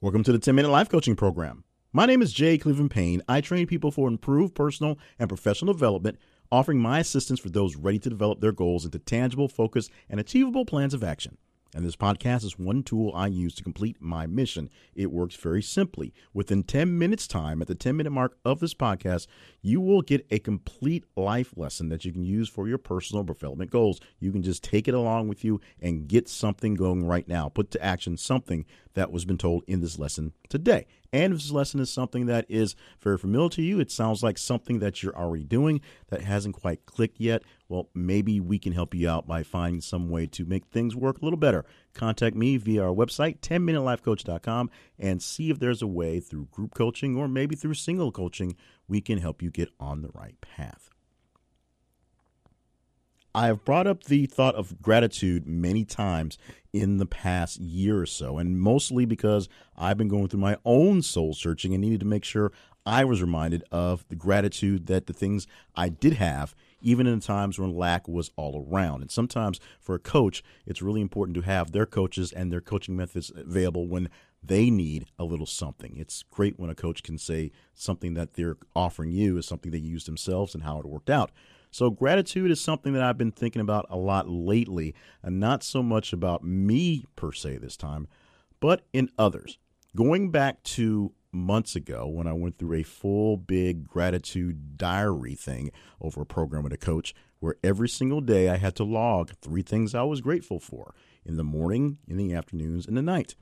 Welcome to the 10 Minute Life Coaching Program. My name is Jay Cleveland Payne. I train people for improved personal and professional development, offering my assistance for those ready to develop their goals into tangible, focused, and achievable plans of action. And this podcast is one tool I use to complete my mission. It works very simply. Within 10 minutes' time, at the 10 minute mark of this podcast, you will get a complete life lesson that you can use for your personal development goals. You can just take it along with you and get something going right now. Put to action something that was been told in this lesson today. And if this lesson is something that is very familiar to you, it sounds like something that you're already doing that hasn't quite clicked yet, well, maybe we can help you out by finding some way to make things work a little better. Contact me via our website, 10minutelifecoach.com, and see if there's a way through group coaching or maybe through single coaching we can help you get on the right path. I have brought up the thought of gratitude many times in the past year or so, and mostly because I've been going through my own soul searching and needed to make sure I was reminded of the gratitude that the things I did have, even in times when lack was all around. And sometimes for a coach, it's really important to have their coaches and their coaching methods available when they need a little something. It's great when a coach can say something that they're offering you is something they used themselves and how it worked out. So, gratitude is something that I've been thinking about a lot lately, and not so much about me per se this time, but in others. Going back to months ago when I went through a full big gratitude diary thing over a program with a coach, where every single day I had to log three things I was grateful for in the morning, in the afternoons, and the night.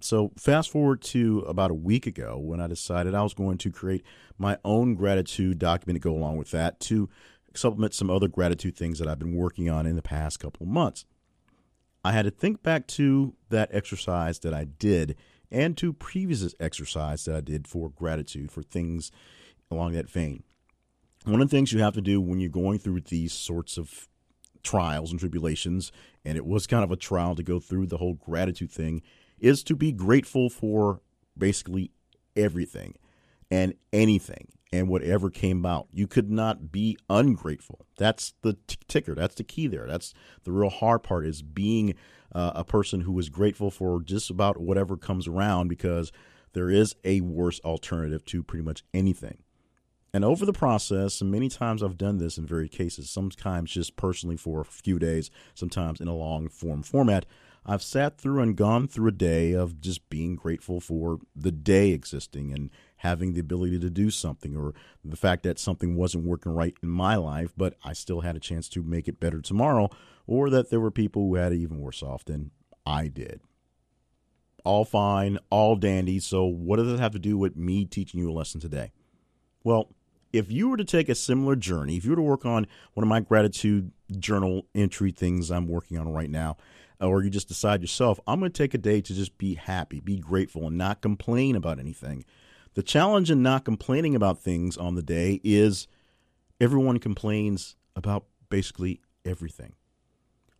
So, fast forward to about a week ago when I decided I was going to create my own gratitude document to go along with that to supplement some other gratitude things that I've been working on in the past couple of months. I had to think back to that exercise that I did and to previous exercise that I did for gratitude for things along that vein. One of the things you have to do when you're going through these sorts of trials and tribulations, and it was kind of a trial to go through the whole gratitude thing, is to be grateful for basically everything and anything and whatever came out. You could not be ungrateful. That's the t- ticker. That's the key there. That's the real hard part is being uh, a person who is grateful for just about whatever comes around because there is a worse alternative to pretty much anything. And over the process, many times I've done this in various cases, sometimes just personally for a few days, sometimes in a long form format, I've sat through and gone through a day of just being grateful for the day existing and having the ability to do something, or the fact that something wasn't working right in my life, but I still had a chance to make it better tomorrow, or that there were people who had it even worse off than I did. All fine, all dandy. So, what does it have to do with me teaching you a lesson today? Well, if you were to take a similar journey, if you were to work on one of my gratitude journal entry things I'm working on right now, or you just decide yourself, I'm going to take a day to just be happy, be grateful, and not complain about anything. The challenge in not complaining about things on the day is everyone complains about basically everything.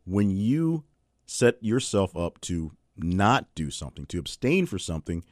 When you set yourself up to not do something, to abstain for something,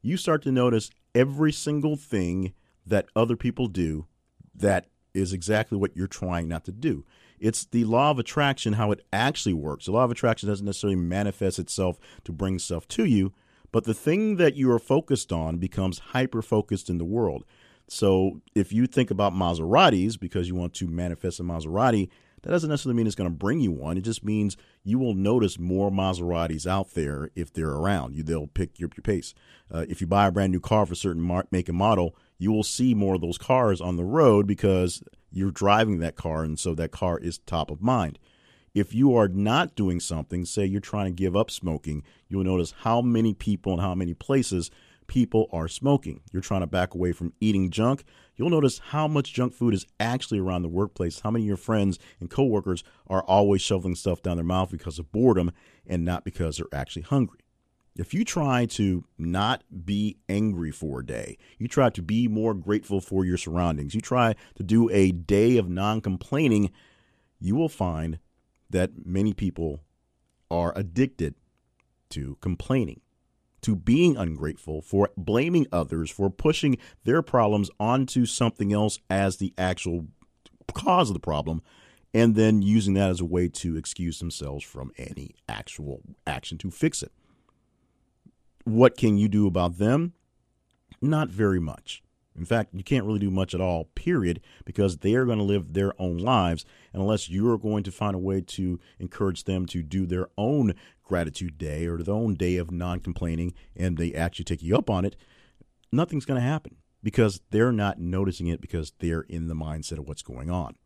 you start to notice every single thing that other people do that is exactly what you're trying not to do. It's the law of attraction, how it actually works. The law of attraction doesn't necessarily manifest itself to bring stuff to you, but the thing that you are focused on becomes hyper focused in the world. So if you think about Maseratis because you want to manifest a Maserati, that doesn't necessarily mean it's going to bring you one. It just means you will notice more Maseratis out there if they're around. You they'll pick your, your pace. Uh, if you buy a brand new car for a certain mar- make and model, you will see more of those cars on the road because you're driving that car, and so that car is top of mind. If you are not doing something, say you're trying to give up smoking, you'll notice how many people and how many places people are smoking. You're trying to back away from eating junk. You'll notice how much junk food is actually around the workplace. How many of your friends and coworkers are always shoveling stuff down their mouth because of boredom and not because they're actually hungry. If you try to not be angry for a day, you try to be more grateful for your surroundings, you try to do a day of non complaining, you will find that many people are addicted to complaining, to being ungrateful, for blaming others, for pushing their problems onto something else as the actual cause of the problem, and then using that as a way to excuse themselves from any actual action to fix it what can you do about them? Not very much. In fact, you can't really do much at all, period, because they are going to live their own lives. And unless you're going to find a way to encourage them to do their own gratitude day or their own day of non complaining and they actually take you up on it, nothing's going to happen because they're not noticing it because they're in the mindset of what's going on.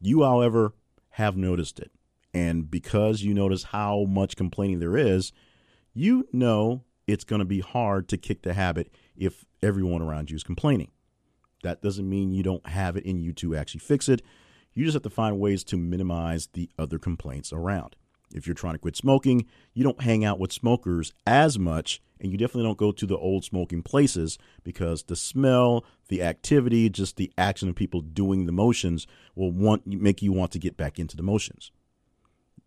You, however, have noticed it. And because you notice how much complaining there is, you know it's going to be hard to kick the habit if everyone around you is complaining. That doesn't mean you don't have it in you to actually fix it. You just have to find ways to minimize the other complaints around. If you're trying to quit smoking, you don't hang out with smokers as much, and you definitely don't go to the old smoking places because the smell, the activity, just the action of people doing the motions will want make you want to get back into the motions.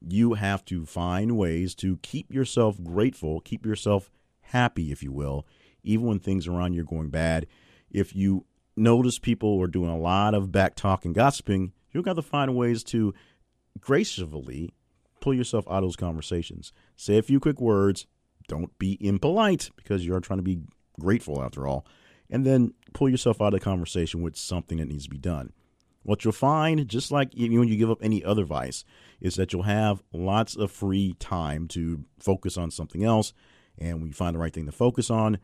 You have to find ways to keep yourself grateful, keep yourself happy, if you will, even when things around you are going bad. If you notice people are doing a lot of back talk and gossiping, you've got to find ways to gracefully pull yourself out of those conversations. Say a few quick words. Don't be impolite because you're trying to be grateful after all. And then pull yourself out of the conversation with something that needs to be done. What you'll find, just like when you give up any other vice, is that you'll have lots of free time to focus on something else. And when you find the right thing to focus on,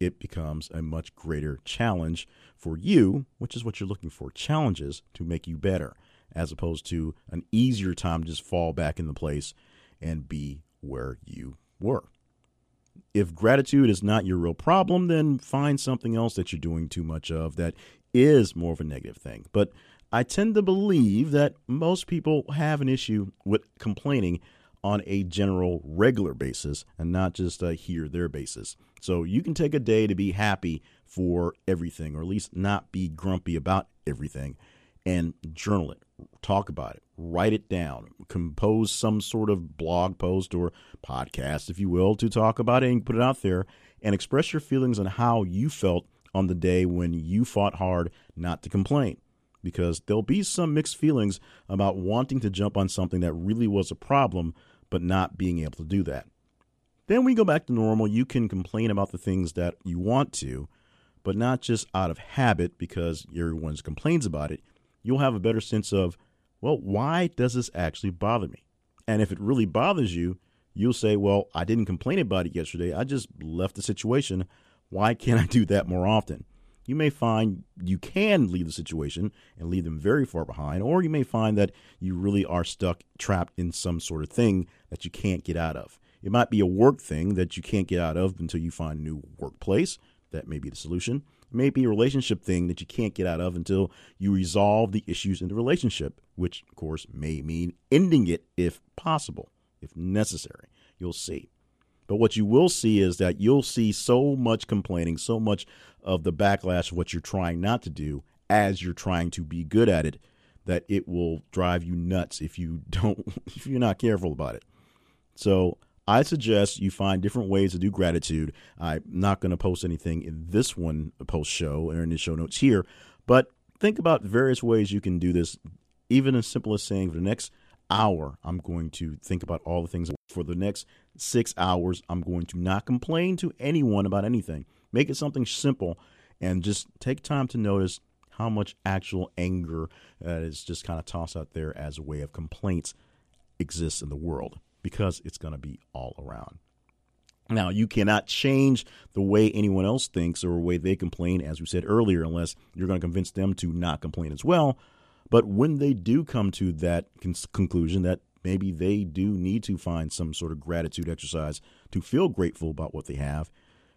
it becomes a much greater challenge for you, which is what you're looking for challenges to make you better, as opposed to an easier time to just fall back in the place and be where you were. If gratitude is not your real problem, then find something else that you're doing too much of that is more of a negative thing. But I tend to believe that most people have an issue with complaining on a general regular basis and not just a here there basis. So you can take a day to be happy for everything or at least not be grumpy about everything and journal it, talk about it, write it down, compose some sort of blog post or podcast if you will to talk about it and put it out there and express your feelings on how you felt on the day when you fought hard not to complain because there'll be some mixed feelings about wanting to jump on something that really was a problem but not being able to do that. Then we go back to normal. You can complain about the things that you want to, but not just out of habit because everyone complains about it. You'll have a better sense of, well, why does this actually bother me? And if it really bothers you, you'll say, well, I didn't complain about it yesterday. I just left the situation. Why can't I do that more often? You may find you can leave the situation and leave them very far behind, or you may find that you really are stuck, trapped in some sort of thing that you can't get out of. It might be a work thing that you can't get out of until you find a new workplace. That may be the solution. It may be a relationship thing that you can't get out of until you resolve the issues in the relationship, which, of course, may mean ending it if possible, if necessary. You'll see. But what you will see is that you'll see so much complaining, so much of the backlash of what you're trying not to do as you're trying to be good at it that it will drive you nuts if you don't if you're not careful about it. So I suggest you find different ways to do gratitude. I'm not going to post anything in this one post show or in the show notes here, but think about various ways you can do this, even as simple as saying for the next hour, I'm going to think about all the things. For the next six hours, I'm going to not complain to anyone about anything. Make it something simple and just take time to notice how much actual anger uh, is just kind of tossed out there as a way of complaints exists in the world because it's going to be all around. Now, you cannot change the way anyone else thinks or the way they complain, as we said earlier, unless you're going to convince them to not complain as well. But when they do come to that con- conclusion that maybe they do need to find some sort of gratitude exercise to feel grateful about what they have,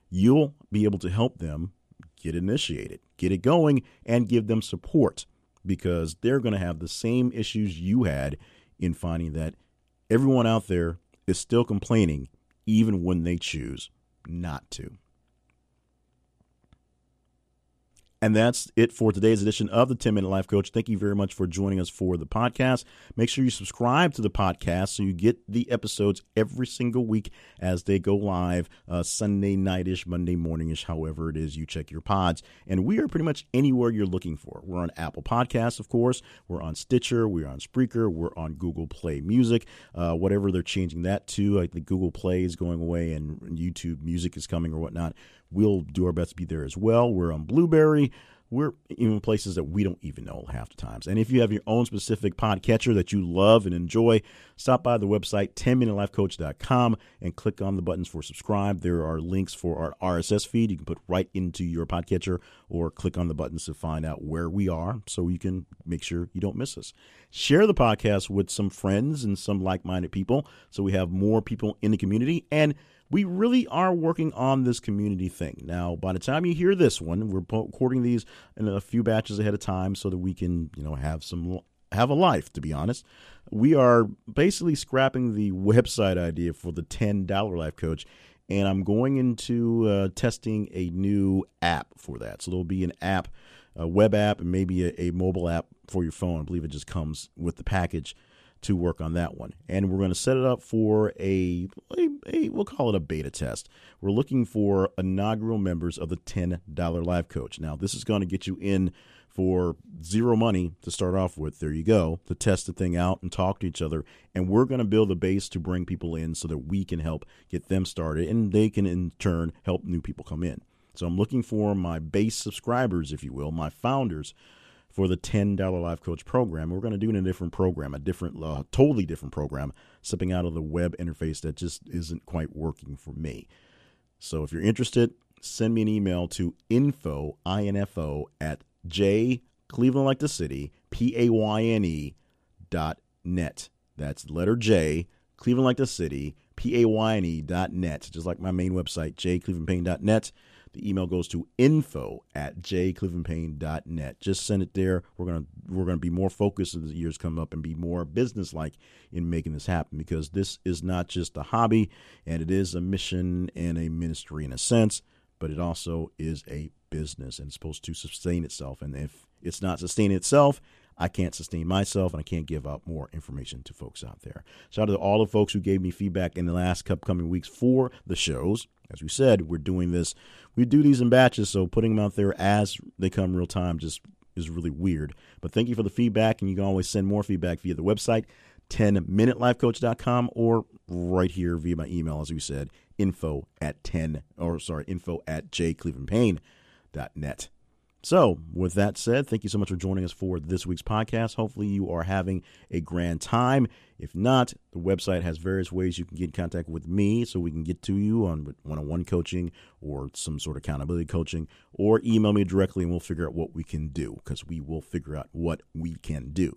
you'll be able to help them get initiated, get it going, and give them support because they're going to have the same issues you had in finding that everyone out there is still complaining even when they choose not to. And that's it for today's edition of the 10 Minute Life Coach. Thank you very much for joining us for the podcast. Make sure you subscribe to the podcast so you get the episodes every single week as they go live uh, Sunday nightish, Monday morningish, however it is you check your pods. And we are pretty much anywhere you're looking for. We're on Apple Podcasts, of course. We're on Stitcher. We're on Spreaker. We're on Google Play Music. Uh, whatever they're changing that to, I think Google Play is going away and YouTube Music is coming or whatnot. We'll do our best to be there as well. We're on Blubrry. We're in places that we don't even know half the times. And if you have your own specific podcatcher that you love and enjoy, stop by the website 10minutelifecoach.com and click on the buttons for subscribe. There are links for our RSS feed you can put right into your podcatcher or click on the buttons to find out where we are so you can make sure you don't miss us. Share the podcast with some friends and some like-minded people so we have more people in the community and we really are working on this community thing. Now, by the time you hear this one, we're recording these in a few batches ahead of time so that we can, you know, have some have a life, to be honest. We are basically scrapping the website idea for the $10 life coach and I'm going into uh, testing a new app for that. So there'll be an app, a web app, and maybe a, a mobile app for your phone. I believe it just comes with the package to work on that one. And we're going to set it up for a, a, a, we'll call it a beta test. We're looking for inaugural members of the $10 Live Coach. Now, this is going to get you in for zero money to start off with. There you go, to test the thing out and talk to each other. And we're going to build a base to bring people in so that we can help get them started and they can in turn help new people come in. So I'm looking for my base subscribers, if you will, my founders for the $10 Life Coach program. We're going to do it in a different program, a different, uh, totally different program, stepping out of the web interface that just isn't quite working for me. So if you're interested, send me an email to info, I-N-F-O, at J, Cleveland like the city, P-A-Y-N-E dot net. That's letter J, Cleveland like the city, P-A-Y-N-E dot net. Just like my main website, jclevelandpayne.net. The email goes to info at jclevelandpayne.net. Just send it there. We're gonna we're gonna be more focused as the years come up and be more business like in making this happen because this is not just a hobby and it is a mission and a ministry in a sense, but it also is a business and it's supposed to sustain itself. And if it's not sustaining itself, I can't sustain myself and I can't give out more information to folks out there. Shout out to all the folks who gave me feedback in the last upcoming weeks for the shows. As we said, we're doing this. We do these in batches, so putting them out there as they come real time just is really weird. But thank you for the feedback, and you can always send more feedback via the website, 10minutelifecoach.com, or right here via my email, as we said, info at 10, or sorry, info at jclevelandpayne.net. So, with that said, thank you so much for joining us for this week's podcast. Hopefully, you are having a grand time. If not, the website has various ways you can get in contact with me so we can get to you on one on one coaching or some sort of accountability coaching, or email me directly and we'll figure out what we can do because we will figure out what we can do.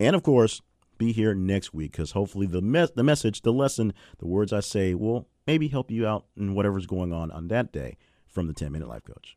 And of course, be here next week because hopefully the, the message, the lesson, the words I say will maybe help you out in whatever's going on on that day from the 10 Minute Life Coach.